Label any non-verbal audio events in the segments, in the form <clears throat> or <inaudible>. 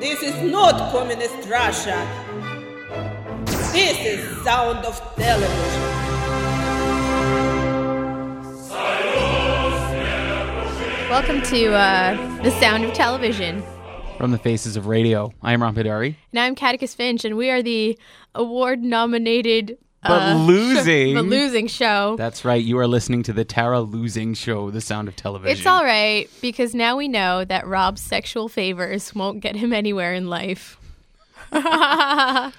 this is not communist Russia. This is sound of television. Welcome to uh, the sound of television. From the Faces of Radio, I am Rob Haydari. And I'm Catechus Finch, and we are the award-nominated But uh, <laughs> losing. but losing show. That's right, you are listening to the Tara Losing Show, The Sound of Television. It's all right because now we know that Rob's sexual favors won't get him anywhere in life. <laughs>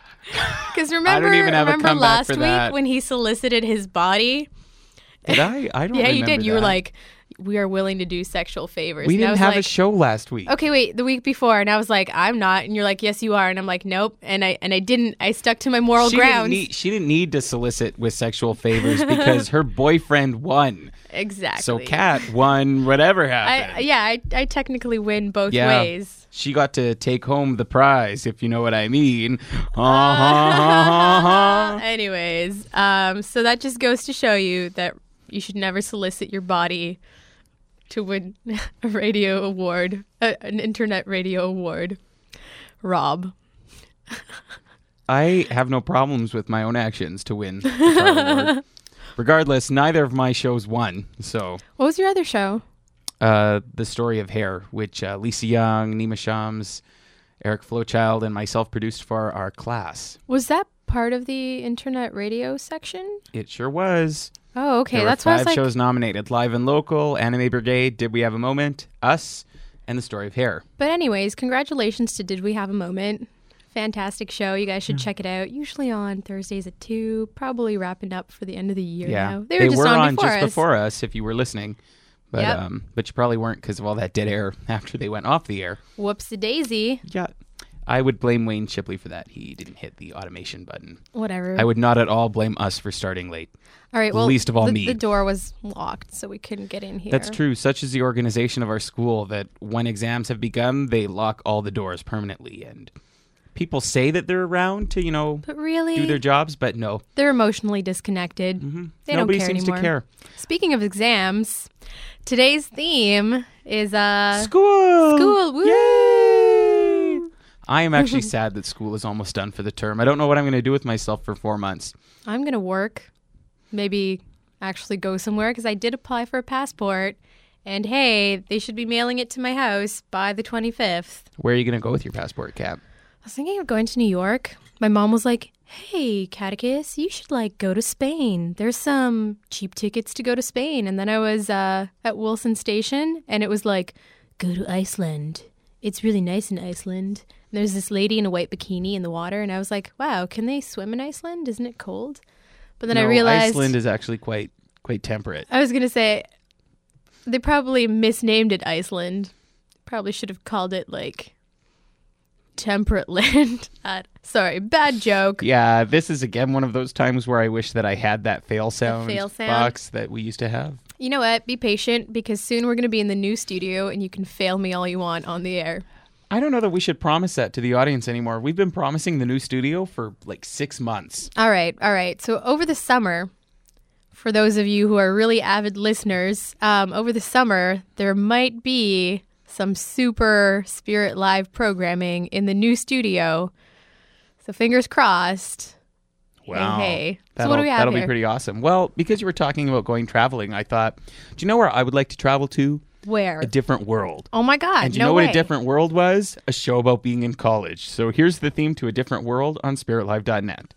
Because remember, even have a remember last week when he solicited his body? Did I? I don't <laughs> Yeah, you did. You were like, "We are willing to do sexual favors." we And didn't have a show last week. Okay, wait, the week before, and I was like, "I'm not," and you're like, "Yes, you are," and I'm like, "Nope," and I and I didn't. I stuck to my moral she didn't, grounds. need, she didn't need to solicit with sexual favors <laughs> because her boyfriend won. exactly. So Kat won whatever happened. I yeah, I, I technically win both Yeah. ways. She got to take home the prize, if you know what I mean. <laughs> Uh-huh. Anyways, um, so that just goes to show you that you should never solicit your body to win <laughs> a radio award, a, an internet radio award. Rob. I have no problems with my own actions to win Award. <laughs> Regardless, neither of my shows won. So, What was your other show? uh, the story of hair, which uh, Lisa Young, Nima Shams, Eric Flowchild, and myself produced for our class. Was that part of the internet radio section? It sure was. Oh, okay. there That's were why I five was like, shows nominated: Live and Local, Anime Brigade, Did We Have a Moment, Us, and the story of hair. But anyways, congratulations to Did We Have a Moment? Fantastic show. You guys should check it out. Usually on Thursdays at two. Probably wrapping up for the end of the year yeah, now. They were just on, before just us. before us. If you were listening. But Yep. um, but you probably weren't because of all that dead air <laughs> after they went off the air. Whoops, Whoopsie daisy. Yeah. I would blame Wayne Shipley for that. He didn't hit the automation button. Whatever. I would not at all blame us for starting late. all right. Well, least of all the, me. The door was locked, so we couldn't get in here. That's true. Such is the organization of our school that when exams have begun, they lock all the doors permanently. And people say that they're around to, you know, But really, do their jobs, but no. they're emotionally disconnected. They Mm-hmm. Nobody don't care seems anymore. to care. Speaking of exams, today's theme is uh School! school. Woo! Yay! I am actually <laughs> sad that school is almost done for the term. I don't know what I'm going to do with myself for four months. I'm gonna work, maybe actually go somewhere because I did apply for a passport. And hey, they should be mailing it to my house by the 25th. Where are you going to go with your passport, Cap? I was thinking of going to New York. My mom was like, "Hey, Catechus, you should like go to Spain. There's some cheap tickets to go to Spain." And then I was uh, at Wilson Station, and it was like, "Go to Iceland. It's really nice in Iceland." And there's this lady in a white bikini in the water, and I was like, "Wow, can they swim in Iceland? Isn't it cold?" But then I realized Iceland is actually quite quite temperate. I was gonna say they probably misnamed it Iceland. Probably should have called it like temperate <laughs> land. Uh, sorry, bad joke. Yeah, this is again one of those times where I wish that I had that fail sound, fail sound? box that we used to have. You know what? Be patient because soon we're gonna be in the new studio and you can fail me all you want on the air. I don't know that we should promise that to the audience anymore. We've been promising the new studio for like six months. All right, all right. So over the summer, for those of you who are really avid listeners, um, over the summer there might be some super Spirit Live programming in the new studio. So fingers crossed. Wow. hey. So That'll, what do we have that'll here? be pretty awesome. Well, because you were talking about going traveling, I thought, do you know where I would like to travel to? Where? A different world. oh my God! And you no know way. what a different world was? A show about being in college. So here's the theme to a different world on spiritlive.net.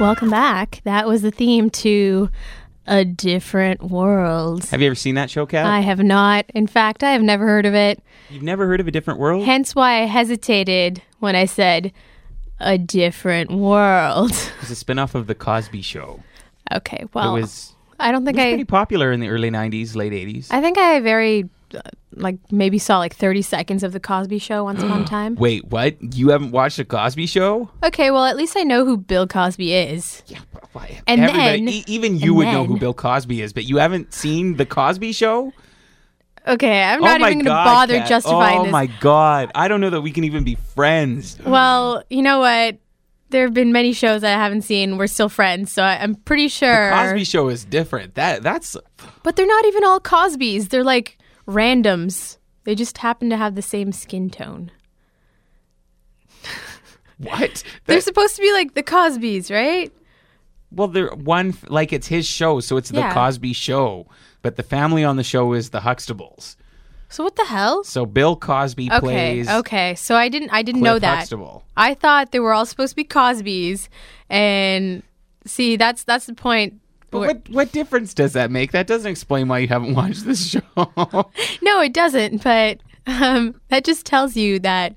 Welcome back. That was the theme to A Different World. Have you ever seen that show, Kat? I have not. In fact, I have never heard of it. You've never heard of a different world? Hence why I hesitated when I said A Different World. <laughs> It's a spin-off of the Cosby Show. Okay, well, it was, I don't think it was I. pretty popular in the early '90s, late '80s. I think I very, Uh, like, maybe saw like 30 seconds of The Cosby Show once upon a <gasps> time. Wait, what? You haven't watched the Cosby Show? Okay, well, at least I know who Bill Cosby is. Yeah, why- And then- e- even you would know who Bill Cosby is, but you haven't seen the Cosby Show. Okay, I'm oh not my even going to bother Kat. justifying Oh this. my god! I don't know that we can even be friends. Well, you know what? There have been many shows I haven't seen. We're still friends, so I, I'm pretty sure. The Cosby Show is different. That that's But they're not even all Cosbys. They're like randoms. They just happen to have the same skin tone. <laughs> what. They're supposed to be like the Cosbys, right? well, they're one like it's his show, so it's the Yeah. Cosby Show. But the family on the show is the Huxtables. So what the hell? So Bill Cosby Okay, plays okay. So I didn't I didn't Cliff know that. Huxtable. I thought they were all supposed to be Cosbys, and see that's that's the point. But what what difference does that make? That doesn't explain why you haven't <laughs> watched this show. No, it doesn't. But um, that just tells you that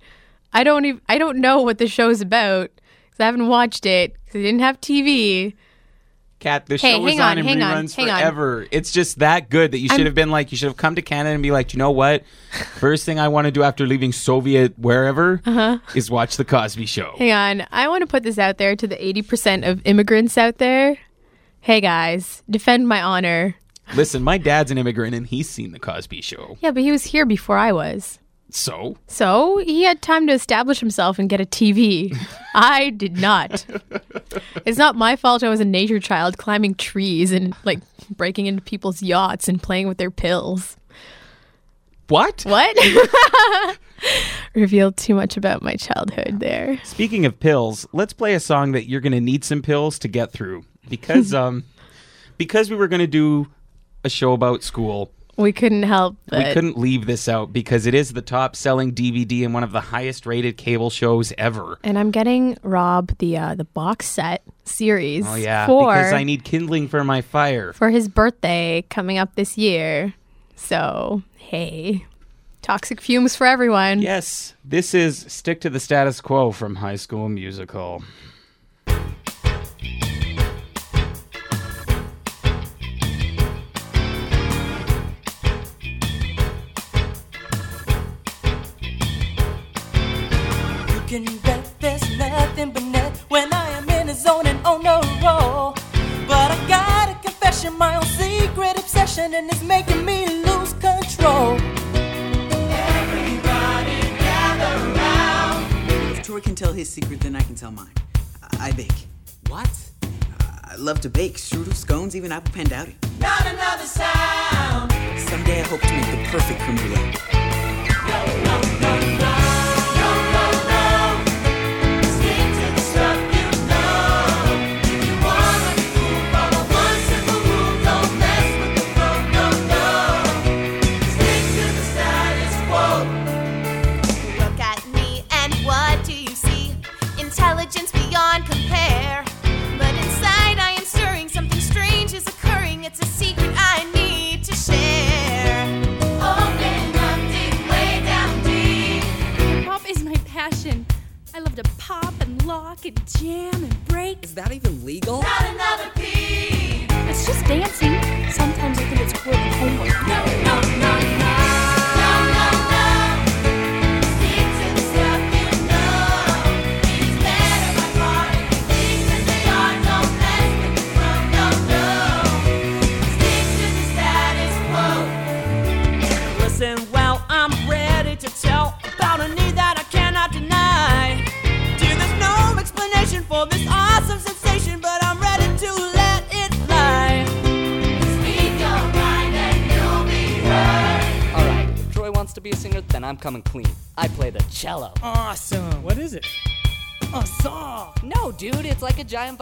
I don't even I don't know what the show's about because I haven't watched it because I didn't have TV. Cat, the Hey, show was on, on, in hang on, reruns on. forever. It's just that good that you should have been like, you should have come to Canada and be like, you know what? <laughs> First thing I want to do after leaving Soviet wherever Uh-huh. is watch the Cosby Show. Hang on, I want to put this out there to the eighty percent of immigrants out there. Hey guys, defend my honor. Listen, my dad's an immigrant and he's seen the Cosby Show. Yeah, but he was here before I was. So So he had time to establish himself and get a TV. <laughs> I did not. It's not my fault I was a nature child climbing trees and like breaking into people's yachts and playing with their pills. what? What? <laughs> <laughs> <laughs> Revealed too much about my childhood there. Speaking of pills, let's play a song that you're going to need some pills to get through because <laughs> um because we were going to do a show about school. We couldn't help we couldn't leave this out because it is the top selling DVD and one of the highest rated cable shows ever. and I'm getting Rob the uh, the box set series Oh yeah, for because I need kindling for my fire. for his birthday coming up this year. So, hey, toxic fumes for everyone. Yes, this is Stick to the Status Quo from High School Musical. You can bet there's nothing but net when I am in a zone and on a roll. But I got a confession, my own secret obsession, and it's making me lose control. Troy can tell his secret, then I can tell mine. I I bake. What? I love to bake strudel, scones, even apple pandowdy. Not another sound. Someday I hope to make the perfect creme brulee. Giant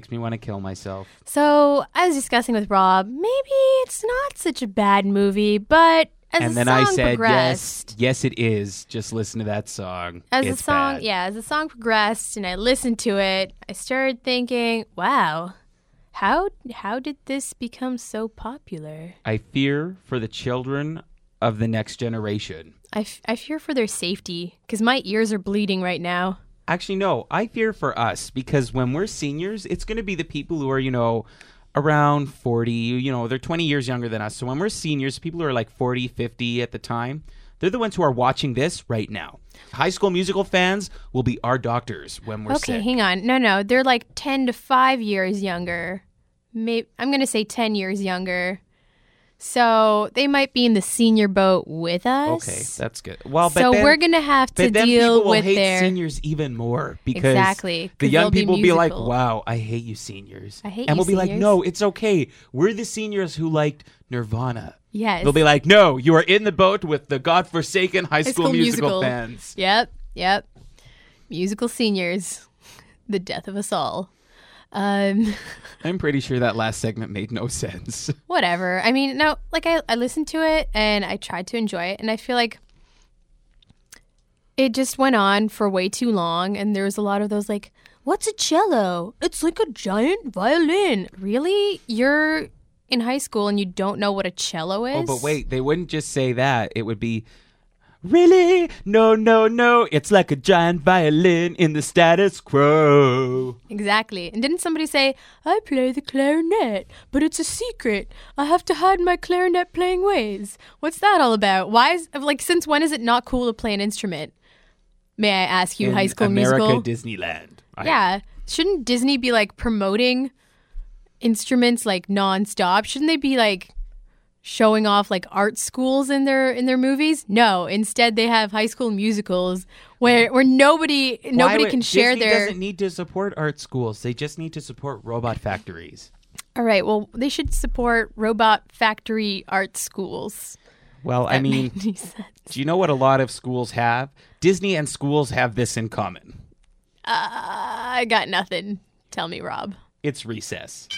makes me want to kill myself. So I was discussing with Rob, maybe it's not such a bad movie, but as and the then song I said, progressed, yes, yes, it is. Just listen to that song. as it's the song, bad. yeah, as the song progressed, and I listened to it, I started thinking, wow, how how did this become so popular? I fear for the children of the next generation. I, f- I fear for their safety because my ears are bleeding right now. Actually, no, I fear for us because when we're seniors, it's going to be the people who are, you know, around 40, you know, they're 20 years younger than us. So when we're seniors, people who are like 40, 50 at the time, they're the ones who are watching this right now. High school musical fans will be our doctors when we're okay, sick. hang on. No, no, they're like 10 to 5 years younger. Maybe I'm going to say 10 years younger. So they might be in the senior boat with us. Okay, that's good. Well, but so then- we're gonna have to but then deal with hate their seniors even more because Exactly, the young be people will be like, "Wow, I hate you, seniors," I hate and we'll be like, "No, it's okay. We're the seniors who liked Nirvana." Yes. They'll be like, "No, you are in the boat with the godforsaken High School, School musical, Musical. fans." Yep, yep. Musical seniors, <laughs> the death of us all. Um, <laughs> I'm pretty sure that last segment made no sense. <laughs> whatever. I mean, no, like I, I listened to it and I tried to enjoy it, and I feel like it just went on for way too long, and there was a lot of those like, "What's a cello? It's like a giant violin." Really, you're in high school and you don't know what a cello is? oh, but wait, they wouldn't just say that. It would be, "Really? No, no, no. It's like a giant violin in the status quo." Exactly. And didn't somebody say, I play the clarinet, but it's a secret. I have to hide my clarinet playing ways. What's that all about? Why is, like, since when is it not cool to play an instrument? May I ask you, In High School musical? America, Musical? Disneyland. Yeah. Shouldn't Disney be, like, promoting instruments, like, nonstop? Shouldn't they be, like, showing off like art schools in their in their movies no instead they have high school musicals where where nobody nobody would- can share Disney their doesn't need to support art schools. They just need to support robot factories. All right. Well, they should support robot factory art schools. Well, I mean, made any sense. do you know what a lot of schools have? Disney and schools have this in common. Uh, I got nothing. Tell me, Rob. It's recess.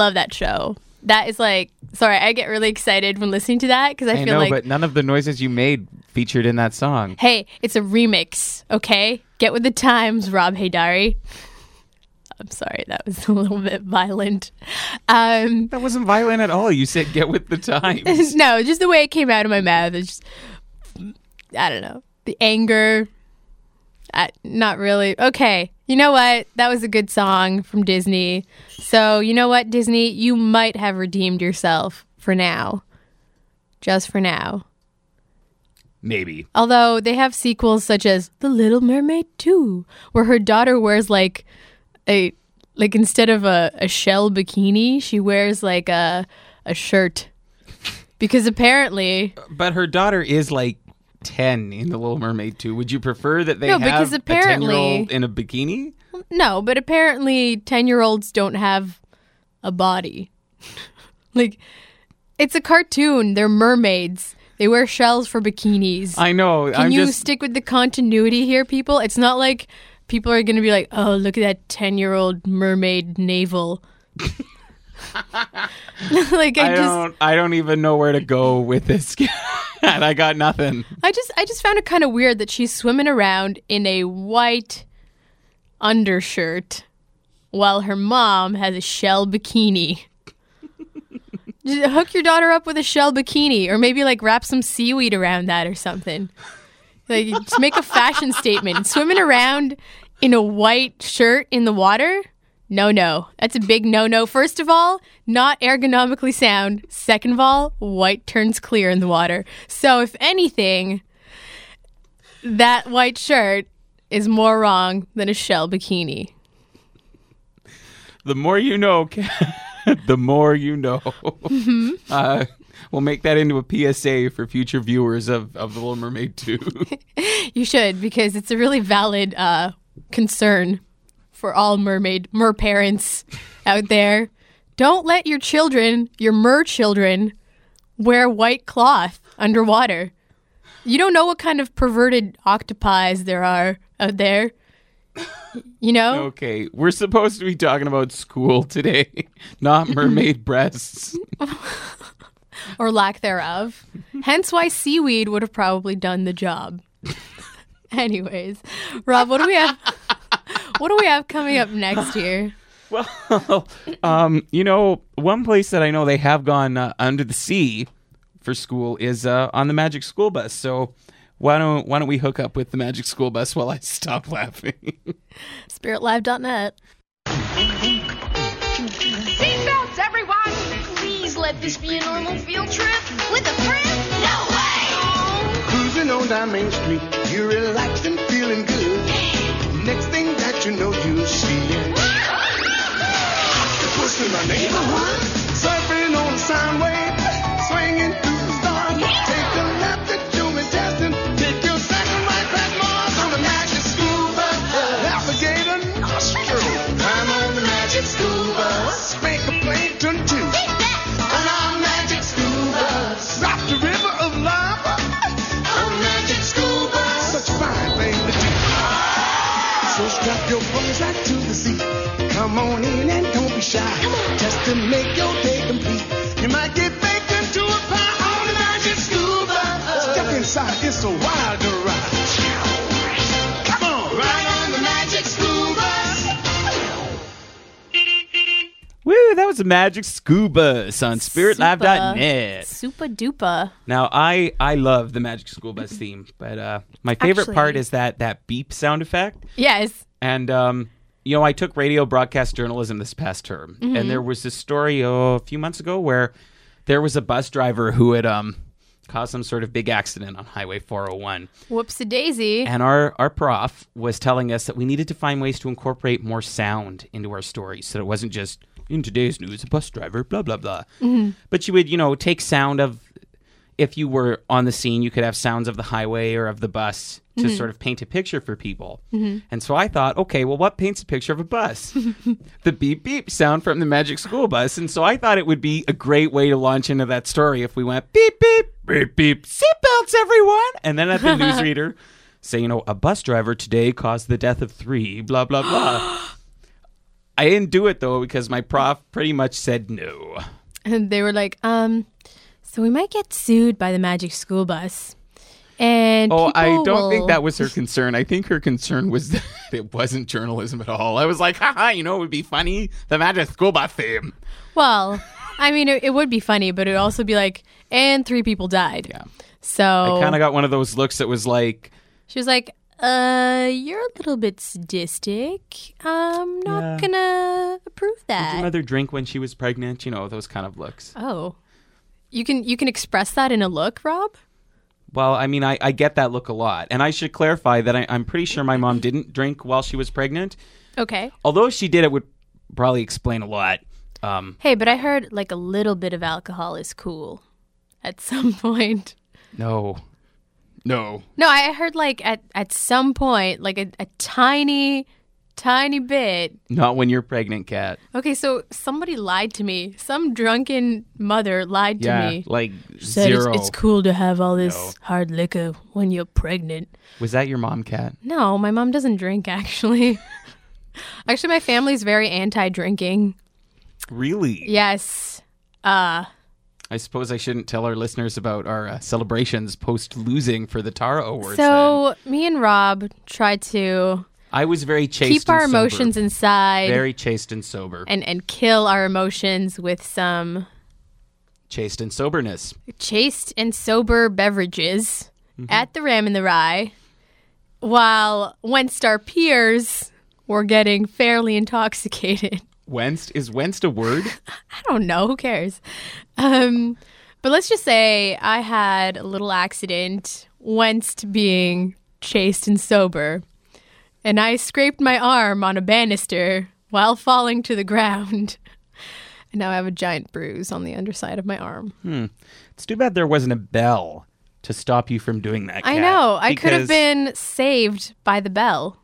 Love that show. That is like, sorry, I get really excited when listening to that because I, I feel know, like, but none of the noises you made featured in that song. hey, it's a remix, okay? Get with the times, Rob Haydari. I'm sorry, that was <laughs> a little bit violent. Um, That wasn't violent at all. You said get with the <laughs> times. no, just the way it came out of my mouth. It's just, I don't know, the anger. I, not really. Okay, you know what? That was a good song from Disney. So you know what, Disney, you might have redeemed yourself for now, just for now. Maybe. Although they have sequels such as The Little Mermaid 2, where her daughter wears like a like instead of a, a shell bikini, she wears like a a shirt. Because apparently But her daughter is like 10 in The Little Mermaid 2. Would you prefer that they No, have because a 10-year-old in a bikini? no, but apparently 10-year-olds don't have a body. <laughs> like it's a cartoon, they're mermaids. They wear shells for bikinis. I know. Can I'm you just stick with the continuity here, people? It's not like people are going to be like, "Oh, look at that ten-year-old mermaid navel." <laughs> <laughs> like I, I just, don't I don't even know where to go with this. <laughs> and I got nothing. I just, I just found it kind of weird that she's swimming around in a white undershirt while her mom has a shell bikini. <laughs> Just hook your daughter up with a shell bikini, or maybe like wrap some seaweed around that or something. Like just make a fashion statement. Swimming around in a white shirt in the water? No, no. That's a big no no. First of all, not ergonomically sound. Second of all, white turns clear in the water. So if anything, that white shirt is more wrong than a shell bikini. The more you know, <laughs> the more you know. Mm-hmm. Uh, we'll make that into a PSA for future viewers of, of The Little Mermaid 2. <laughs> You should because it's a really valid uh, concern for all mermaid mer parents out there. Don't let your children, your mer children, wear white cloth underwater. You don't know what kind of perverted octopi there are out there. You know? okay, we're supposed to be talking about school today, <laughs> not mermaid <laughs> breasts. or lack thereof. Hence why seaweed would have probably done the job. <laughs> Anyways, Rob, what do we have? What do we have coming up next year? <laughs> Well, um, you know, one place that I know they have gone uh, under the sea for school is uh, on the Magic School Bus. So why don't why don't we hook up with the Magic School Bus while I <laughs> stop laughing? SpiritLive.net. Seatbelts, everyone! Please let this be a normal field trip. With a friend? No way! Cruising on down Main Street, you're relaxed and feeling good. Pushing my neighborhood, So strap your boys right to the seat. Come on in and don't be shy. Just to make your day complete. You might get baked into a pie on the Magic School Bus. Step inside, it's a wild ride. Woo, that was Magic School Bus on SpiritLive.net. Super duper. Now I I love the Magic School <clears throat> Bus theme, but uh, my favorite Actually- part is that that beep sound effect. Yes. And um, you know, I took radio broadcast journalism this past term, and there was this story oh, a few months ago where there was a bus driver who had um caused some sort of big accident on Highway 401. Whoops a daisy. And our, our prof was telling us that we needed to find ways to incorporate more sound into our stories so that it wasn't just in today's news, a bus driver, blah, blah, blah. Mhm. But you would, you know, take sound of, if you were on the scene, you could have sounds of the highway or of the bus to Mhm. sort of paint a picture for people. Mhm. And so I thought, okay, well, what paints a picture of a bus? <laughs> the beep beep sound from the Magic School Bus. And so I thought it would be a great way to launch into that story if we went beep beep beep beep seatbelts everyone, and then at the <laughs> newsreader say, you know, a bus driver today caused the death of three, blah blah blah. <gasps> <gasps> <gasps> I didn't do it though because my prof pretty much said no. And they were like, um, so we might get sued by the Magic School Bus. And Oh, I don't will- think that was her <laughs> concern. I think her concern was <laughs> that it wasn't journalism at all. I was like, haha, you know, it would be funny. The Magic School Bus theme. Well, I mean, it, it would be funny, but it would also be like, and three people died. Yeah. So I kind of got one of those looks that was like, she was like, uh, you're a little bit sadistic. I'm not Yeah. gonna approve that. did your mother drink when she was pregnant? You know, those kind of looks. Oh, you can you can express that in a look, Rob. Well, I mean, I, I get that look a lot. And I should clarify that I, I'm pretty sure my mom didn't drink while she was pregnant. Okay. Although if she did, it would probably explain a lot. Um, Hey, but I heard like a little bit of alcohol is cool at some <laughs> point. no. No. No, I heard like at, at some point, like a, a tiny, tiny bit. Not when you're pregnant, Cat. Okay, so somebody lied to me. Some drunken mother lied to Yeah, me. like Said zero. It's, it's cool to have all this No. hard liquor when you're pregnant. Was that your mom, Cat? No, my mom doesn't drink actually. <laughs> actually, my family's very anti drinking. Really? Yes. Uh, I suppose I shouldn't tell our listeners about our uh, celebrations post losing for the Tara Awards. then. so me and Rob tried to I was very chaste. keep our sober. emotions inside Very chaste and sober. and, and kill our emotions with some chaste and soberness. chaste and sober beverages at the Ram in the Rye, while whence our peers were getting fairly intoxicated. Whenst is Whenst a word? <laughs> I don't know. Who cares? Um, but let's just say I had a little accident, whence being chaste and sober, and I scraped my arm on a banister while falling to the ground. <laughs> And now I have a giant bruise on the underside of my arm. Hmm. It's too bad there wasn't a bell to stop you from doing that. I Kat, know. I could have been saved by the bell.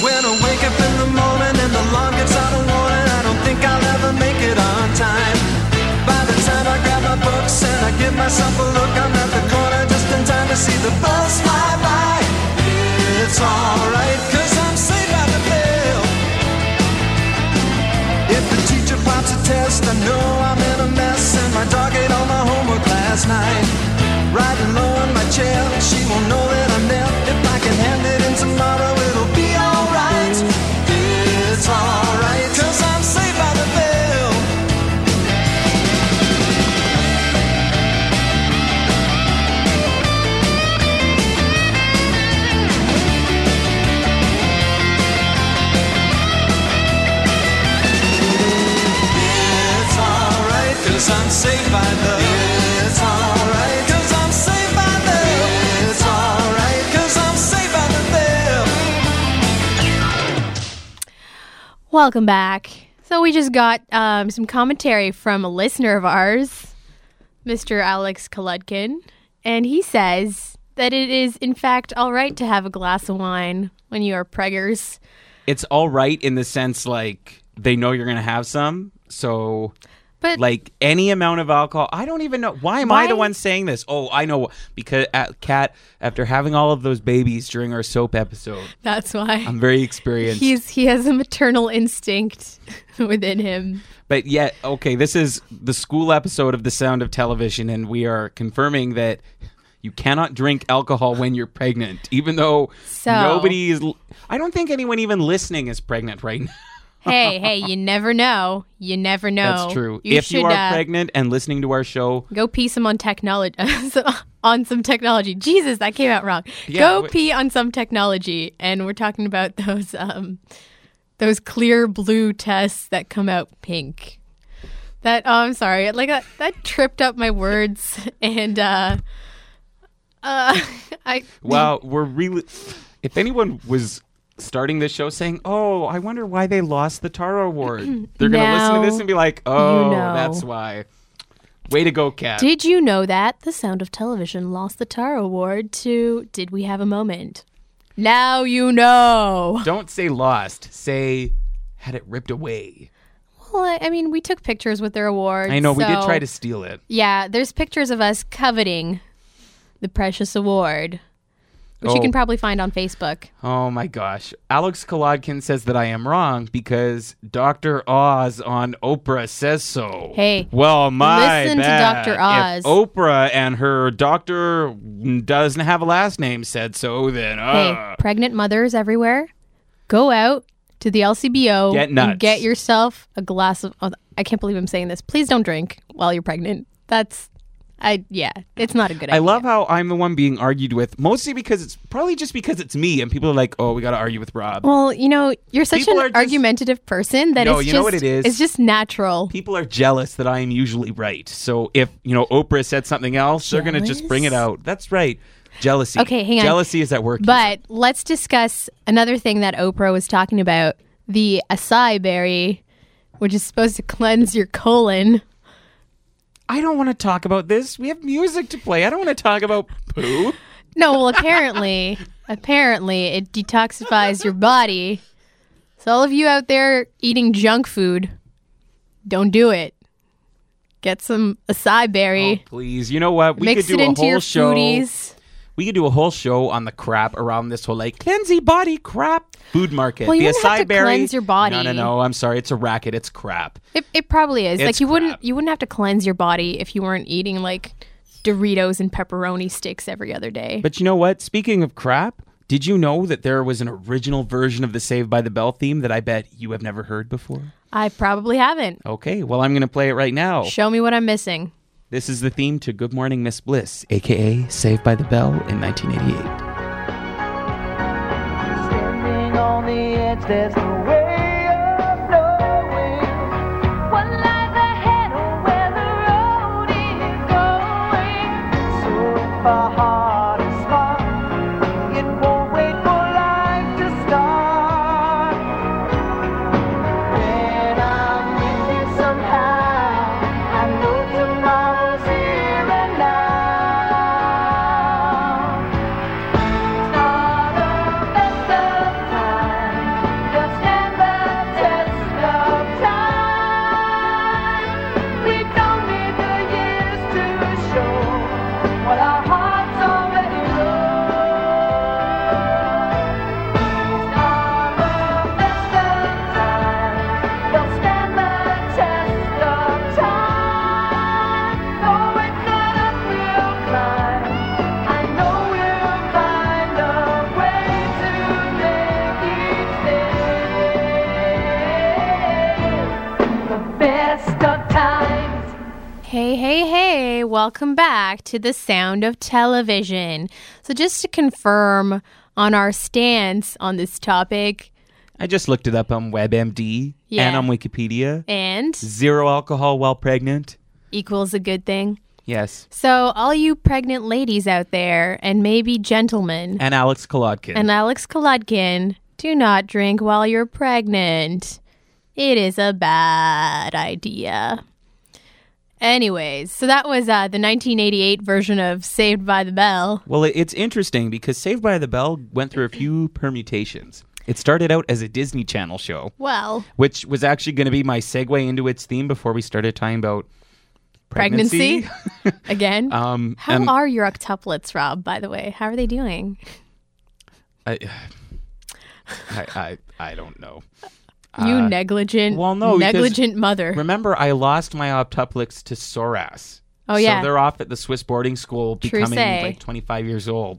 When I wake up in the morning and the alarm gets out of warning, I don't think I'll ever make it on time. By the time I grab my books and I give myself a look, I'm at the corner just in time to see the bus fly by. It's alright, cause I'm saved by the bell. If the teacher pops a test, I know I'm in a mess and my dog ate all my homework last night. Riding low in my chair, she won't know Welcome back. So we just got um, some commentary from a listener of ours, Mr. Alex Kolodkin, and he says that it is in fact all right to have a glass of wine when you are preggers. It's all right in the sense like they know you're gonna have some, so. But like any amount of alcohol, I don't even know. Why am I the one saying this? Oh, I know because uh, at Cat, after having all of those babies during our soap episode, that's why I'm very experienced. he's he has a maternal instinct <laughs> within him. But yet, okay, this is the school episode of The Sound of Television, and we are confirming that you cannot drink alcohol when you're pregnant, even though So- nobody is. I don't think anyone even listening is pregnant right <laughs> now. Hey, hey, you never know. You never know. That's true. You if should you are uh, pregnant and listening to our show, go pee some on technology <laughs> on some technology. Jesus, that came out wrong. Yeah, go pee on some technology, and we're talking about those um those clear blue tests that come out pink. That oh, I'm sorry, like that, that tripped up my words, <laughs> and uh, uh, <laughs> I wow, we're really. If anyone was starting this show saying, "Oh, I wonder why they lost the Tara Award," <clears throat> they're going to listen to this and be like, "Oh, know. that's why." Way to go, Cat. Did you know that The Sound of Television lost the Tara Award to Did We Have a Moment? Now you know. Don't say lost. Say had it ripped away. Well, I, I mean, we took pictures with their awards. I know we did try to steal it. Yeah, there's pictures of us coveting the precious award, which you Oh. can probably find on Facebook. Oh my gosh. Alex Kolodkin says that I am wrong because Dr. Oz on Oprah says so. Hey, well, my listen to. Dr. Oz. If Oprah and her doctor doesn't have a last name said so, then uh, Hey, pregnant mothers everywhere, go out to the LCBO Get nuts. and get yourself a glass of. Oh, I can't believe I'm saying this. Please don't drink while you're pregnant. That's I yeah, it's not a good I love how I'm the one being argued with, mostly because it's probably just because it's me, and people are like, "Oh, we got to argue with Rob." Well, you know, you're such People an just- argumentative person that No, it's you just know what it is? it's just natural. people are jealous that I am usually right. So if you know Oprah said something else, they're gonna just bring it out. That's right. Jealousy. Okay, hang on. Jealousy is at work. But let's discuss another thing that Oprah was talking about: the acai berry, which is supposed to cleanse your colon. I don't want to talk about this. We have music to play. I don't want to talk about poo. No, well, apparently, apparently, it detoxifies your body. So all of you out there eating junk food, don't do it. Get some acai berry. Oh, please, you know what? Oh, We mix could do it a into whole your show. foodies. We could do a whole show on the crap around this whole like cleansy body crap food market. Well, you the wouldn't have to berry. cleanse your body. No, no, no. I'm sorry. It's a racket. It's crap. It, it probably is. like It's you wouldn't you wouldn't have to cleanse your body if you weren't eating like Doritos and pepperoni sticks every other day. But you know what? Speaking of crap, did you know that there was an original version of the Saved by the Bell theme that I bet you have never heard before? I probably haven't. Okay, well, I'm going to play it right now. Show me what I'm missing. This is the theme to Good Morning Miss Bliss, aka Saved by the Bell in 1988. Standing welcome back to the sound of television. So, just to confirm on our stance on this topic, I just looked it up on WebMD Yeah. and on Wikipedia. and Zero alcohol while pregnant. equals a good thing. Yes. So, all you pregnant ladies out there, and maybe gentlemen, And Alex Kolodkin. and Alex Kolodkin, do not drink while you're pregnant. It is a bad idea. Anyways, so that was uh, the 1988 version of Saved by the Bell. Well, it's interesting because Saved by the Bell went through a few permutations. It started out as a Disney Channel show, Well, which was actually going to be my segue into its theme before we started talking about pregnancy. pregnancy <laughs> again. um, How and are your octuplets, Rob? By the way, how are they doing? I, <sighs> I, I, I don't know. You Uh, negligent, well, no, negligent mother. Remember, I lost my octuplets to Soras. Oh, yeah. So they're off at the Swiss boarding school, True becoming say. like 25 years old.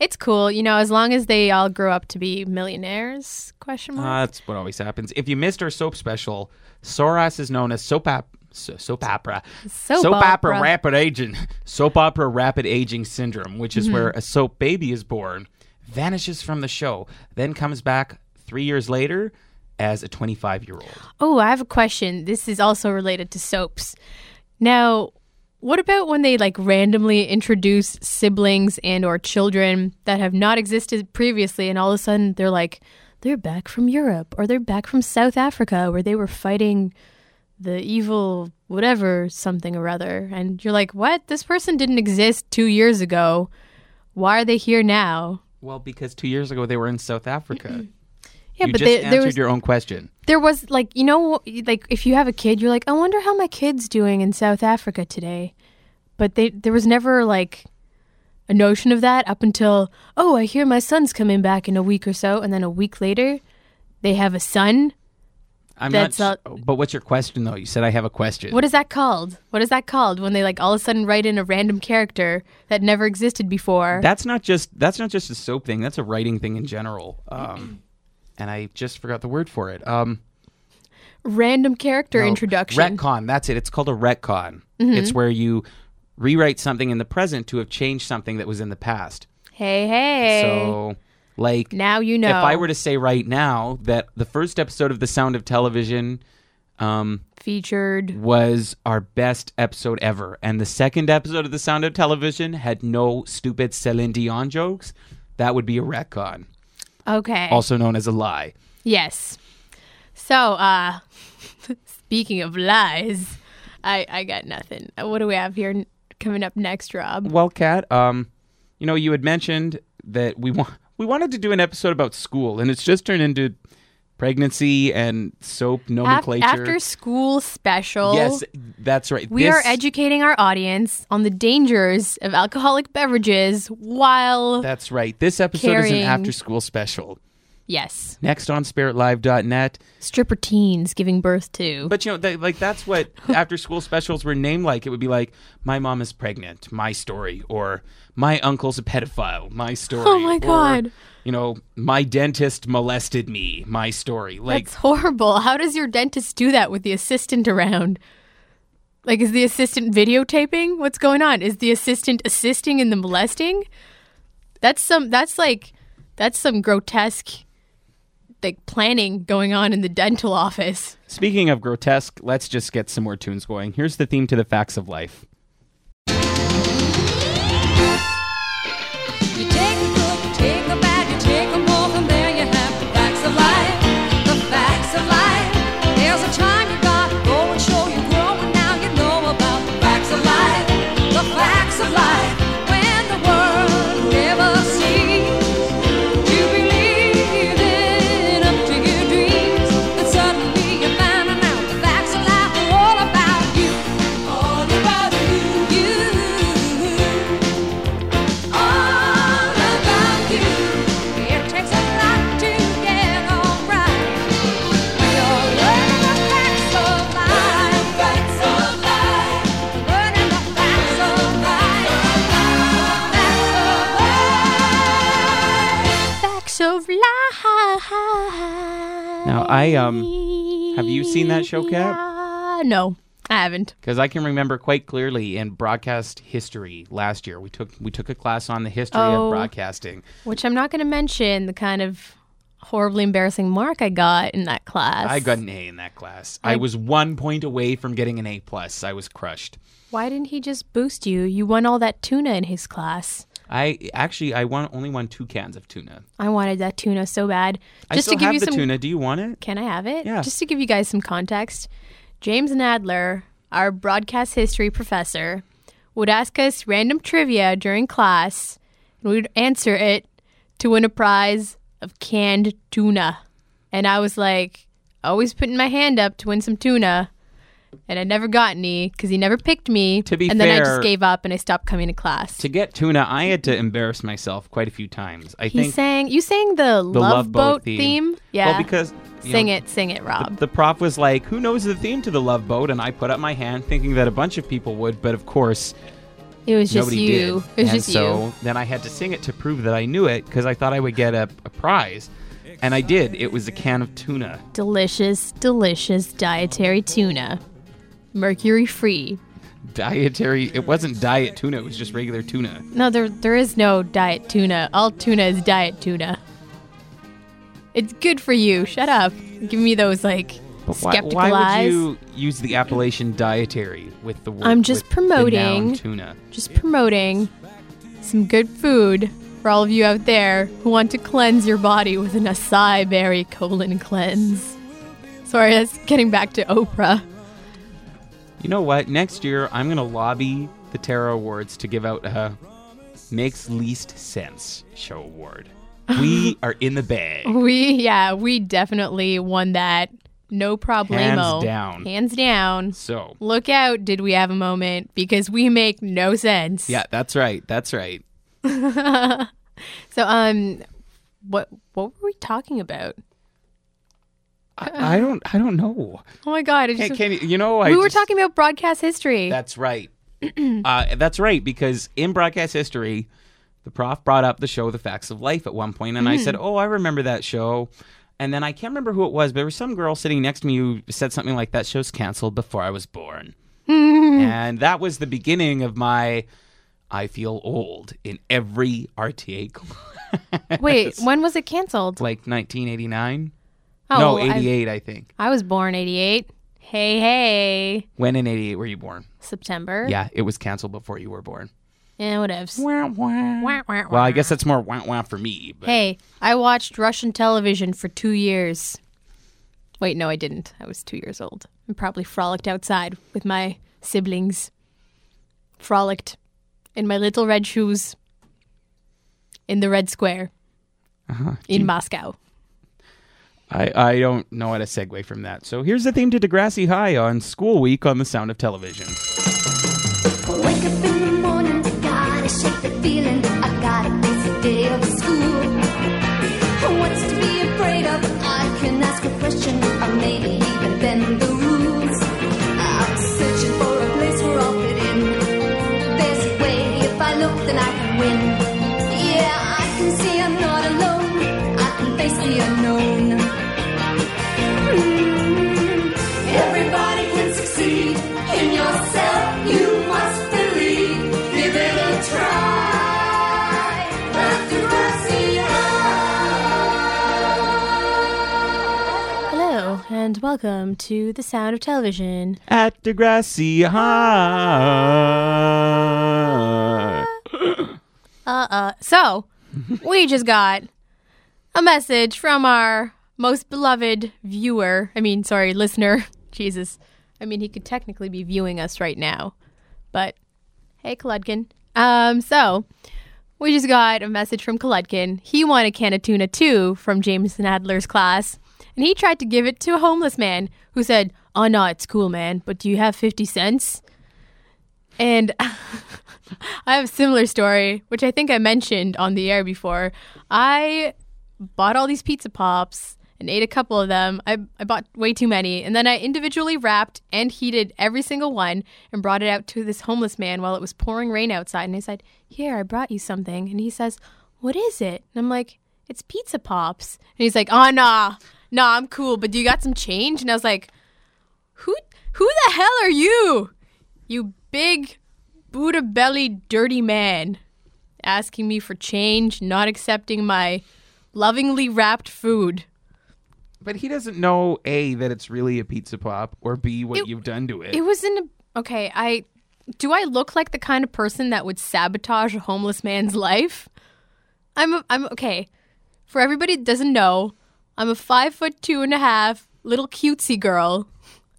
It's cool, you know, as long as they all grow up to be millionaires. Question mark. Uh, that's what always happens. If you missed our soap special, Soras is known as soap op- so- soap opera, Soap opera opera. rapid aging, <laughs> soap opera rapid aging syndrome, which is Mhm. where a soap baby is born, vanishes from the show, then comes back three years later as a 25 year old. Oh, I have a question. This is also related to soaps. Now, what about when they like randomly introduce siblings and or children that have not existed previously and all of a sudden they're like they're back from Europe or they're back from South Africa where they were fighting the evil whatever something or other and you're like, "What? This person didn't exist 2 years ago. Why are they here now?" Well, because two years ago they were in South Africa. <clears throat> Yeah, you but just they- answered there was- your own question. There was like, you know, like if you have a kid, you're like, I wonder how my kid's doing in South Africa today. But they, there was never like a notion of that up until, oh, I hear my son's coming back in a week or so. And then a week later, they have a son. I'm That's not. s- but what's your question though? You said I have a question. What is that called? What is that called when they like all of a sudden write in a random character that never existed before? That's not just that's not just a soap thing. That's a writing thing in general. Um, and I just forgot the word for it. Um, random character no, introduction. Retcon. That's it. It's called a retcon. Mhm. It's where you rewrite something in the present to have changed something that was in the past. Hey, hey. So, like, now you know. if I were to say right now that the first episode of The Sound of Television um, featured was our best episode ever, and the second episode of The Sound of Television had no stupid Celine Dion jokes, that would be a retcon, Okay. also known as a lie. Yes. So, uh <laughs> speaking of lies, I I got nothing. Uh, What do we have here n- coming up next, Rob? Well, Kat, um, you know, you had mentioned that we want we wanted to do an episode about school, and it's just turned into pregnancy and soap nomenclature. after school special. yes, that's right. We This- are educating our audience on the dangers of alcoholic beverages while That's right. This episode is an after school special. Yes, Next on spiritlive.net. stripper teens giving birth to. But you know, they, like that's what <laughs> after school specials were named like. It would be like, "My mom is pregnant," my story, or "My uncle's a pedophile," my story. Oh my or, God. you know, my dentist molested me, my story. Like, That's horrible. How does your dentist do that with the assistant around? Like, is the assistant videotaping? What's going on? Is the assistant assisting in the molesting? That's some. That's like, that's some grotesque, like planning going on in the dental office. speaking of grotesque, let's just get some more tunes going. Here's the theme to the facts of life. I um, have you seen that show? Uh, no, I haven't. Because I can remember quite clearly in broadcast history last year, we took we took a class on the history Oh. of broadcasting. Which I'm not going to mention the kind of horribly embarrassing mark I got in that class. I got an A in that class. I, I- was one point away from getting an A plus. I was crushed. Why didn't he just boost you? You won all that tuna in his class. I actually I won only won two cans of tuna. I wanted that tuna so bad. I Just still to give have you the some tuna. Do you want it? Can I have it? Yeah. Just to give you guys some context, James Nadler, our broadcast history professor, would ask us random trivia during class, and we'd answer it to win a prize of canned tuna. And I was like, always putting my hand up to win some tuna. And I never got any because he never picked me. To be and then I just gave up and I stopped coming to class. To get tuna, I had to embarrass myself quite a few times. I he think sang. You sang the, the Love, Boat theme. Yeah. Well, because sing know, it, sing it, Rob. The prof was like, "Who knows the theme to the Love Boat?" And I put up my hand, thinking that a bunch of people would, but of course, it was just nobody you. did. It was and just so you. then I had to sing it to prove that I knew it because I thought I would get a, a prize, and I did. It was a can of tuna. Delicious, delicious dietary tuna. Mercury free. Dietary. It wasn't diet tuna. It was just regular tuna. No, there there is no diet tuna. All tuna is diet tuna. It's good for you. Shut up. Give me those like But why, skeptical why eyes. would you use the appellation dietary with the word? I'm just with the noun promoting- tuna. Just promoting some good food for all of you out there who want to cleanse your body with an acai berry colon cleanse. Sorry, that's getting back to Oprah. You know what? Next year, I'm going to lobby the Terra Awards to give out a Makes Least Sense Show Award. We <laughs> are in the bag. We yeah, we definitely won that. No problemo. Hands down. Hands down. So, Look out, did we have a moment? Because we make no sense. yeah, that's right. That's right. <laughs> So um what what were we talking about? I, I <laughs> don't. I don't know. Oh my god, Can, can you, you know? I we were just- talking about broadcast history. That's right. <clears throat> uh, that's right because in broadcast history, the prof brought up the show The Facts of Life at one point, and I Mm. said, "Oh, I remember that show." And then I can't remember who it was, but there was some girl sitting next to me who said something like, "That show's canceled before I was born." <laughs> and that was the beginning of my I feel old in every RTA <laughs> class. Wait, when was it canceled? like 1989? Oh, no, 88, I think. I was born 88. Hey, hey. When in 88 were you born? September. Yeah, it was canceled before you were born. Yeah, whatevs. Wah, wah, Well, I guess that's more wah wah for me. But Hey, I watched Russian television for two years. Wait, no, I didn't. I was two years old. and probably frolicked outside with my siblings. Frolicked in my little red shoes in the Red Square Uh-huh. in Moscow. I, I don't know how to segue from that. So here's the theme to Degrassi High on School Week on the Sound of Television. In the morning, gotta shake the feeling. I gotta face welcome to the Sound of Television. At Degrassi High. Uh uh. So, we just got a message from our most beloved viewer. I mean, sorry, listener. <laughs> Jesus. I mean, he could technically be viewing us right now. But hey, Kolodkin. Um, so we just got a message from Kolodkin. He won a can of tuna too from James Nadler's class. And he tried to give it to a homeless man who said, Oh no, it's cool, man, but do you have fifty cents? And <laughs> I have a similar story, which I think I mentioned on the air before. I bought all these pizza pops and ate a couple of them. I, I bought way too many. And then I individually wrapped and heated every single one and brought it out to this homeless man while it was pouring rain outside. And I said, Here, I brought you something. And he says, What is it? And I'm like, It's pizza pops. And he's like, Oh, nah, nah, I'm cool, but do you got some change? And I was like, Who, who the hell are you? You big Buddha belly dirty man asking me for change, not accepting my lovingly wrapped food. But he doesn't know A, that it's really a pizza pop, or B, what It- you've done to it. It was in a okay, I do I look like the kind of person that would sabotage a homeless man's <laughs> life? I'm I'm okay. For everybody that doesn't know, I'm a five foot two and a half little cutesy girl.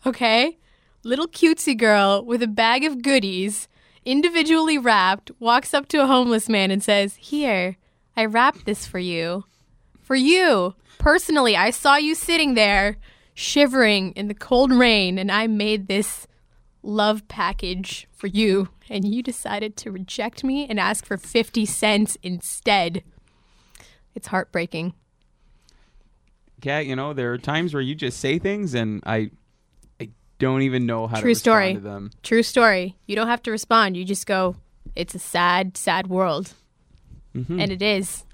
Okay? Little cutesy girl with a bag of goodies, individually wrapped, walks up to a homeless man and says, Here, I wrapped this for you. For you. Personally, I saw you sitting there, shivering in the cold rain, and I made this love package for you. And you decided to reject me and ask for 50 cents instead. It's heartbreaking. Kat, you know, there are times where you just say things and I I don't even know how to True respond story. to them. True story. You don't have to respond. You just go, it's a sad, sad world. Mhm. And it is.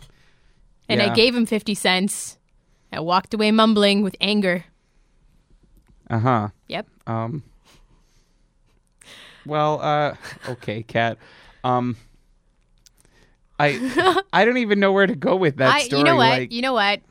And I gave him 50 cents. I walked away mumbling with anger. Uh-huh. Yep. Um Well, uh okay, Kat. Um I <laughs> I don't even know where to go with that I, story. you know what? Like, you know what?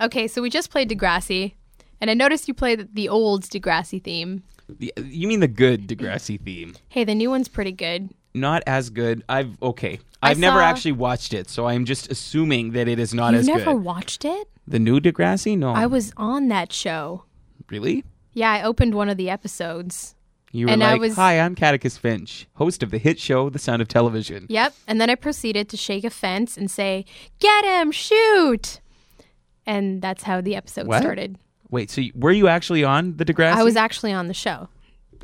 Okay, so we just played Degrassi, and I noticed you played the old Degrassi theme. the- you mean the good Degrassi theme? Hey, the new one's pretty good. Not as good. I've okay. I I've never saw- actually watched it, so I'm just assuming that it is not as. You've as never good. watched it? The new Degrassi? No. I was on that show. really? Yeah, I opened one of the episodes. You were And I like, was- "Hi, I'm Catechus Finch, host of the hit show The Sound of Television." Yep. And then I proceeded to shake a fence and say, Get him, shoot. And that's how the episode What? started. Wait, so you- were you actually on the Degrassi? I was actually on the show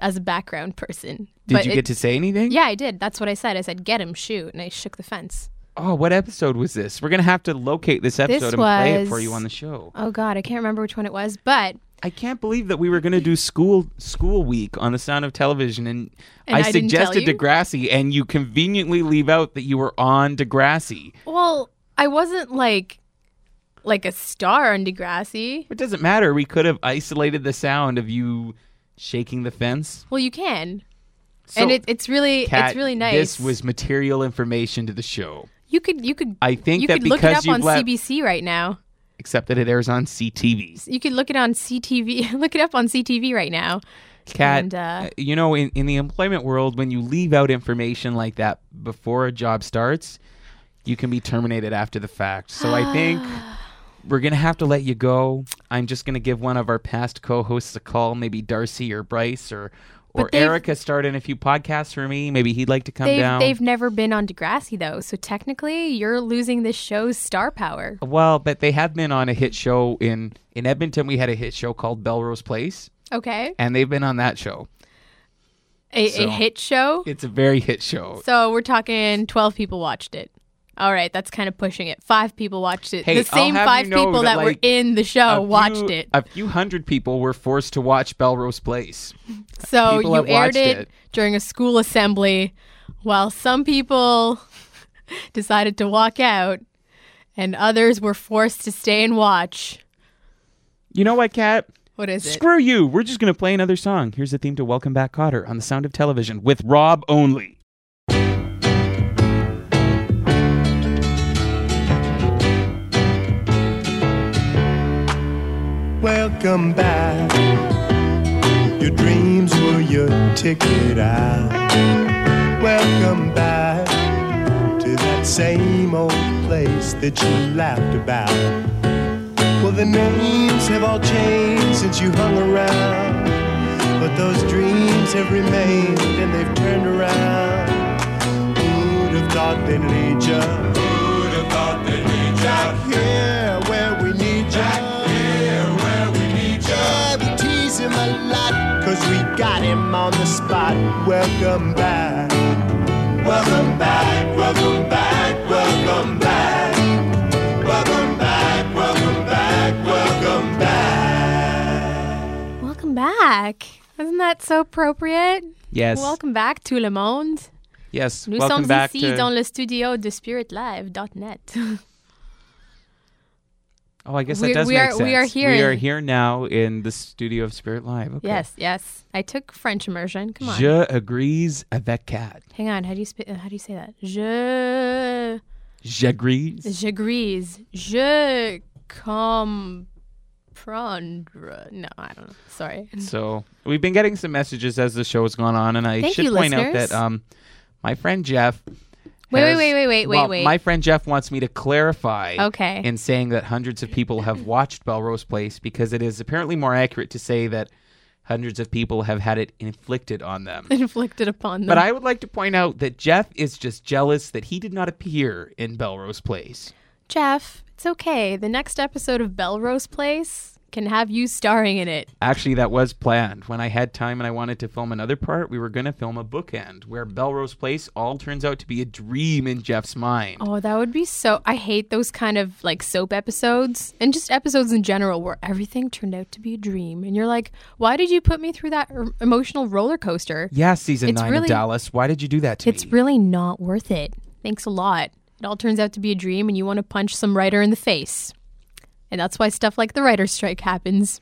as a background person. Did you get to say anything? Yeah, I did. That's what I said. I said, Get him, shoot. And I shook the fence. Oh, what episode was this? We're gonna have to locate this episode and play it was- for you on the show. Oh, God. I can't remember which one it was. But I can't believe that we were gonna do school school week on the Sound of Television, and, And I, I didn't tell suggested you? Degrassi, and you conveniently leave out that you were on Degrassi. Well, I wasn't like like a star on Degrassi. It doesn't matter. We could have isolated the sound of you shaking the fence. Well, you can. and So, it, it's really Kat, it's really nice. This was material information to the show, you could you could I think you that could look it up on let- CBC right now. except that it airs on CTV. You could look it on CTV. <laughs> look it up on CTV right now. Kat, And, uh, uh, you know, in, in the employment world, when you leave out information like that before a job starts, you can be terminated after the fact. So I think <sighs> we're going to have to let you go. I'm just going to give one of our past co hosts a call, maybe Darcy or Bryce or. Or But they've- Eric has started a few podcasts for me. Maybe he'd like to come They've down. they've never been on Degrassi though, so technically you're losing this show's star power. Well, but they have been on a hit show in in Edmonton. We had a hit show called Belrose Place, Okay, and they've been on that show. a, So- a hit show. It's a very hit show. So we're talking twelve people watched it. All right, that's kind of pushing it. Five people watched it. Hey, the same five you know people that, that, were in the show few- watched it. A few hundred people were forced to watch Belrose Place. So people you aired it, it. during a school assembly, while some people <laughs> decided to walk out, and others were forced to stay and watch. You know what, Kat? What is it? Screw you. We're just going to play another song. Here's the theme to Welcome Back Kotter on the Sound of Television with Rob only. Welcome back. Your dreams were your ticket out. Welcome back to that same old place that you laughed about. Well, the names have all changed since you hung around. But those dreams have remained and they've turned around. Who'd have thought they'd lead ya? Who'd have thought they'd lead ya? Back here where we need ya. Lot, cause we got him on the spot. Welcome back. Welcome back, welcome back, welcome back. Welcome back, welcome back, welcome back. Welcome back. Isn't that so appropriate? Yes. Welcome back to Le Monde. Yes. Nous welcome sommes back ici to. dans le studio de spiritlive.net. <laughs> oh, I guess We- that does we make are- sense. we are here We are here now in the studio of Spirit Live. Okay. Yes, yes. I took French immersion. Come on. Je agrees avec Kat. Hang on. How do you sp- how do you say that? Je J'agrees. je grise. Je comprendre. No, I don't know. Sorry. So we've been getting some messages as the show has gone on, and I Thank should you, point out that um, my friend Jeff. Wait, wait, has- wait, wait, wait, wait, well, wait. My friend Jeff wants me to clarify. Okay. In saying that hundreds of people have watched Belrose Place because it is apparently more accurate to say that hundreds of people have had it inflicted on them. <laughs> Inflicted upon them. But I would like to point out that Jeff is just jealous that he did not appear in Belrose Place. Jeff, it's okay. The next episode of Belrose Place can have you starring in it. Actually, that was planned. When I had time and I wanted to film another part, we were going to film a bookend where Belrose Place all turns out to be a dream in Jeff's mind. Oh, that would be so. I hate those kind of like soap episodes and just episodes in general where everything turned out to be a dream. And you're like, why did you put me through that er- emotional roller coaster? Yeah, season It's nine really- of Dallas. Why did you do that to It's me? It's really not worth it. Thanks a lot. It all turns out to be a dream and you want to punch some writer in the face. And that's why stuff like the writer's strike happens.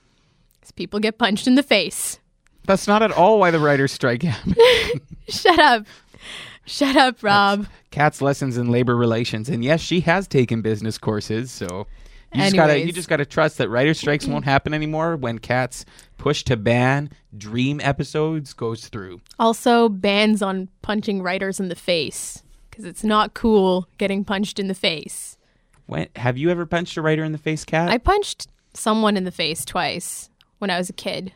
'Cause people get punched in the face. That's not at all why the writer's strike happened. <laughs> Shut up. Shut up, Rob. Kat's lessons in labor relations, and yes, she has taken business courses. So you just gotta you just gotta trust that writer strikes won't happen anymore when Kat's push to ban dream episodes goes through. Also, bans on punching writers in the face because it's not cool getting punched in the face. When have you ever punched a writer in the face, Kat? I punched someone in the face twice when I was a kid.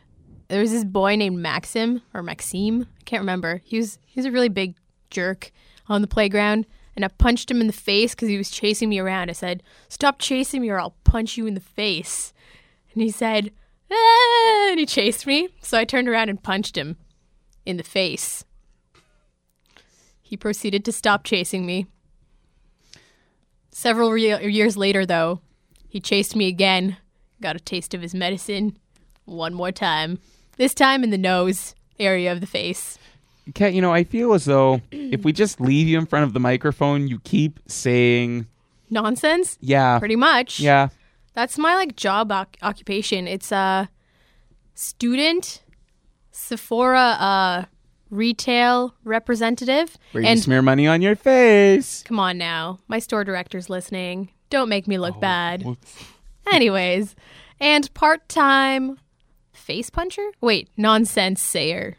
There was this boy named Maxim or Maxime, I can't remember. He was he was a really big jerk on the playground, and I punched him in the face because he was chasing me around. I said, "Stop chasing me, or I'll punch you in the face." And he said, ah, and he chased me. So I turned around and punched him in the face. He proceeded to stop chasing me. Several re- years later, though, he chased me again. Got a taste of his medicine one more time. This time in the nose area of the face. Kat, you know, I feel as though if we just leave you in front of the microphone, you keep saying, Nonsense? "Yeah, Pretty much. yeah." That's my like job oc- occupation. It's a student Sephora uh retail representative. Where you and smear money on your face. come on now, my store director's listening. Don't make me Oh, look bad. <laughs> Anyways, and part-time face puncher? Wait, nonsense sayer.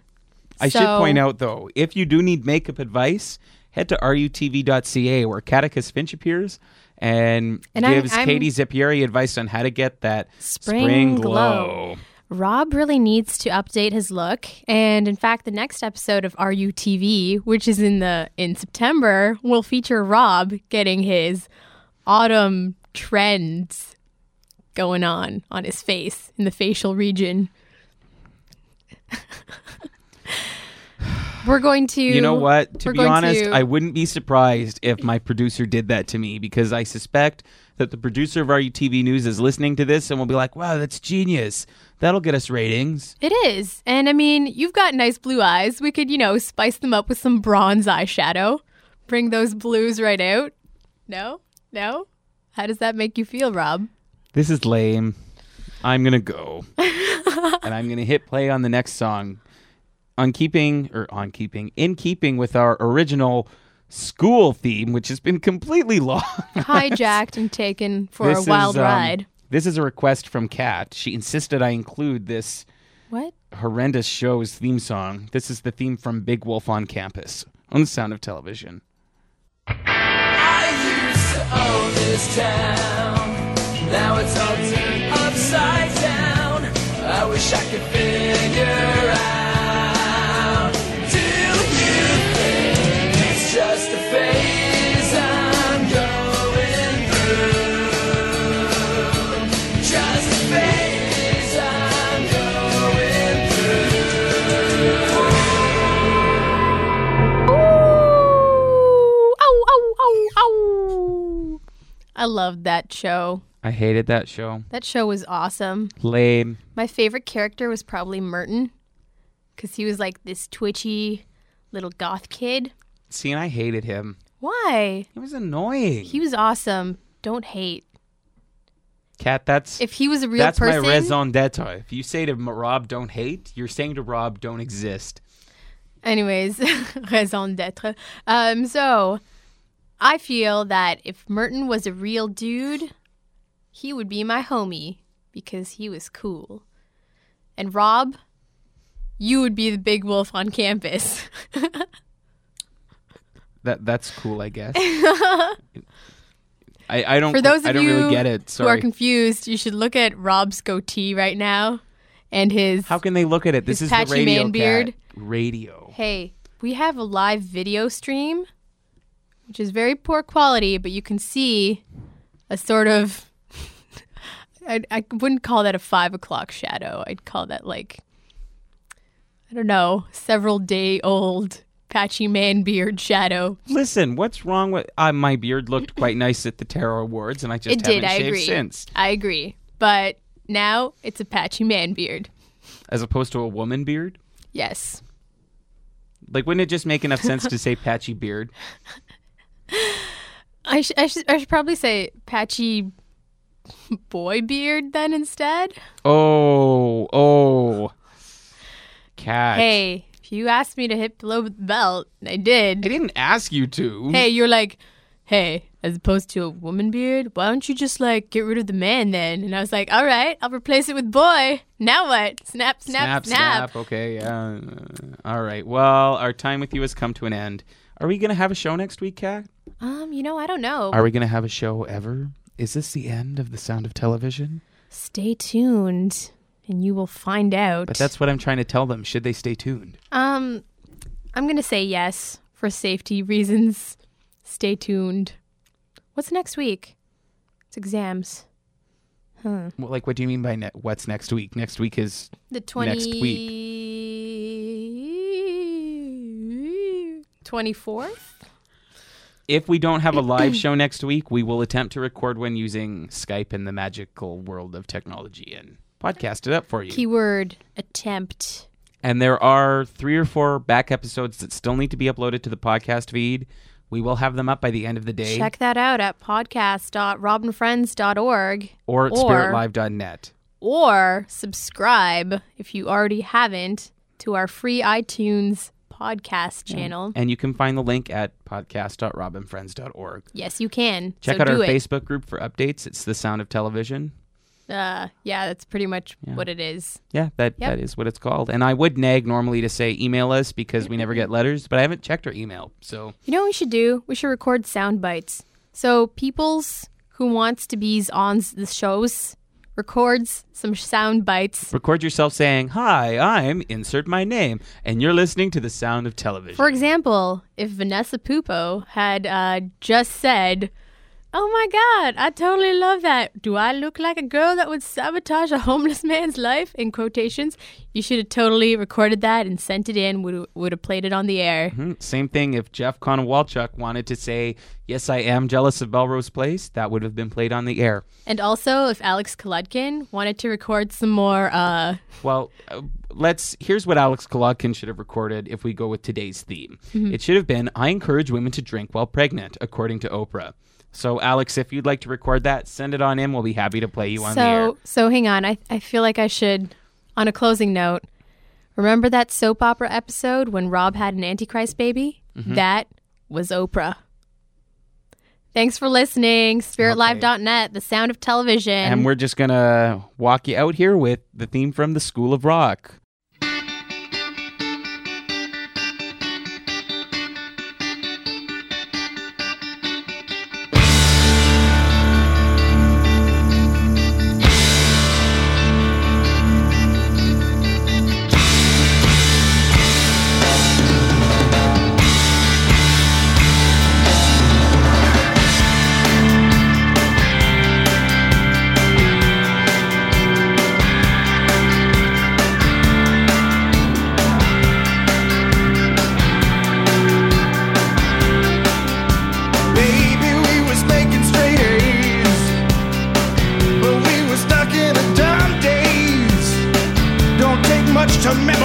I should point out though, if you do need makeup advice, head to rutv.ca where Catechus Finch appears and, And I'm- gives I'm- Katie Zippieri advice on how to get that Spring glow. glow. Rob really needs to update his look, and in fact, the next episode of RUTV, which is in the in September, will feature Rob getting his autumn trends going on on his face in the facial region. <laughs> We're going to. You know what? To be honest, to- I wouldn't be surprised if my producer did that to me because I suspect that the producer of RUTV News is listening to this and will be like, wow, that's genius. That'll get us ratings. It is. And I mean, you've got nice blue eyes. We could, you know, spice them up with some bronze eyeshadow. Bring those blues right out. No? No? How does that make you feel, Rob? This is lame. I'm going to go. <laughs> and I'm going to hit play on the next song. On keeping, or on keeping, in keeping with our original school theme, which has been completely <laughs> lost. Hijacked and taken for This a is, wild um, ride. This is a request from Kat. She insisted I include this What? horrendous show's theme song. This is the theme from Big Wolf on Campus on the Sound of Television. I used to own this town. Now it's all turned upside down. I wish I could figure I loved that show. I hated that show. That show was awesome. Lame. My favorite character was probably Merton because he was like this twitchy little goth kid. See, and I hated him. Why? He was annoying. He was awesome. Don't hate. Cat, that's If he was a real that's person, my raison d'etre. If you say to Rob, "Don't hate," you're saying to Rob, "Don't exist." Anyways, <laughs> raison d'etre. Um, so I feel that if Merton was a real dude, he would be my homie because he was cool. And Rob, you would be the big wolf on campus. <laughs> That that's cool, I guess. <laughs> I, I don't. For those of I don't you really get it. who are confused, you should look at Rob's goatee right now and his. How can they look at it? This his is the radio. man beard. Radio. Hey, we have a live video stream, which is very poor quality, but you can see a sort of. <laughs> I, I wouldn't call that a five o'clock shadow. I'd call that like, I don't know, several day old patchy man beard shadow. Listen, what's wrong with uh, my beard? Looked quite nice at the Tarot Awards, and I just it haven't did, I shaved agree. since. I agree. But now it's a patchy man beard. As opposed to a woman beard. Yes. Like, wouldn't it just make enough sense to say patchy beard? I, sh- I, should, I should probably say patchy boy beard then instead. Oh, oh. Cat. Hey, if you asked me to hit below the belt, I did. I didn't ask you to. Hey, you're like, hey, as opposed to a woman beard, why don't you just like get rid of the man then? And I was like, all right, I'll replace it with boy. Now what? Snap, snap, snap. Snap. Okay, yeah. All right. Well, our time with you has come to an end. Are we going to have a show next week, Kat? Um, you know, I don't know. Are we going to have a show ever? Is this the end of the sound of television? Stay tuned, and you will find out. But that's what I'm trying to tell them. Should they stay tuned? Um, I'm gonna say yes for safety <laughs> reasons. Stay tuned. What's next week? It's exams. Huh. Well, like, what do you mean by ne- what's next week? Next week is The twenty next week. twenty fourth. If we don't have a live show <clears throat> next week, we will attempt to record one using Skype in the magical world of technology and podcast it up for you. Keyword attempt. And there are three or four back episodes that still need to be uploaded to the podcast feed. We will have them up by the end of the day Check that out at podcast.robandfriends.org or at spiritlive.net. or subscribe if you already haven't to our free iTunes podcast channel. And you can find the link at podcast.robandfriends.org. Yes, you can. Check so out our it. Facebook group for updates. It's The Sound of Television. Uh, yeah, that's pretty much what it is. Yeah, that, Yep. that is what it's called. And I would nag normally to say email us because we never get letters, but I haven't checked our email. So You know what we should do? We should record sound bites. So people's who wants to be on the shows records some sound bites. record yourself saying, Hi, I'm insert my name, and you're listening to The Sound of Television. For example, if Vanessa Pupo had uh, just said, "Oh my God, I totally love that. Do I look like a girl that would sabotage a homeless <laughs> man's life?" In quotations, you should have totally recorded that and sent it in. Would would have played it on the air. Mhm. Same thing if Jeff Konowalchuk wanted to say, Yes, I am jealous of Belrose Place, that would have been played on the air. And also, if Alex Kolodkin wanted to record some more, uh, Well, uh, let's. Here's what Alex Kolodkin should have recorded if we go with today's theme. Mhm. It should have been, I encourage women to drink while pregnant, according to Oprah. So, Alex, if you'd like to record that, send it on in. We'll be happy to play you on the air. so so hang on. I I feel like I should, on a closing note, remember that soap opera episode when Rob had an Antichrist baby? Mhm. That was Oprah. Thanks for listening. SpiritLive.net, the sound of television. And we're just going to walk you out here with the theme from the School of Rock. Take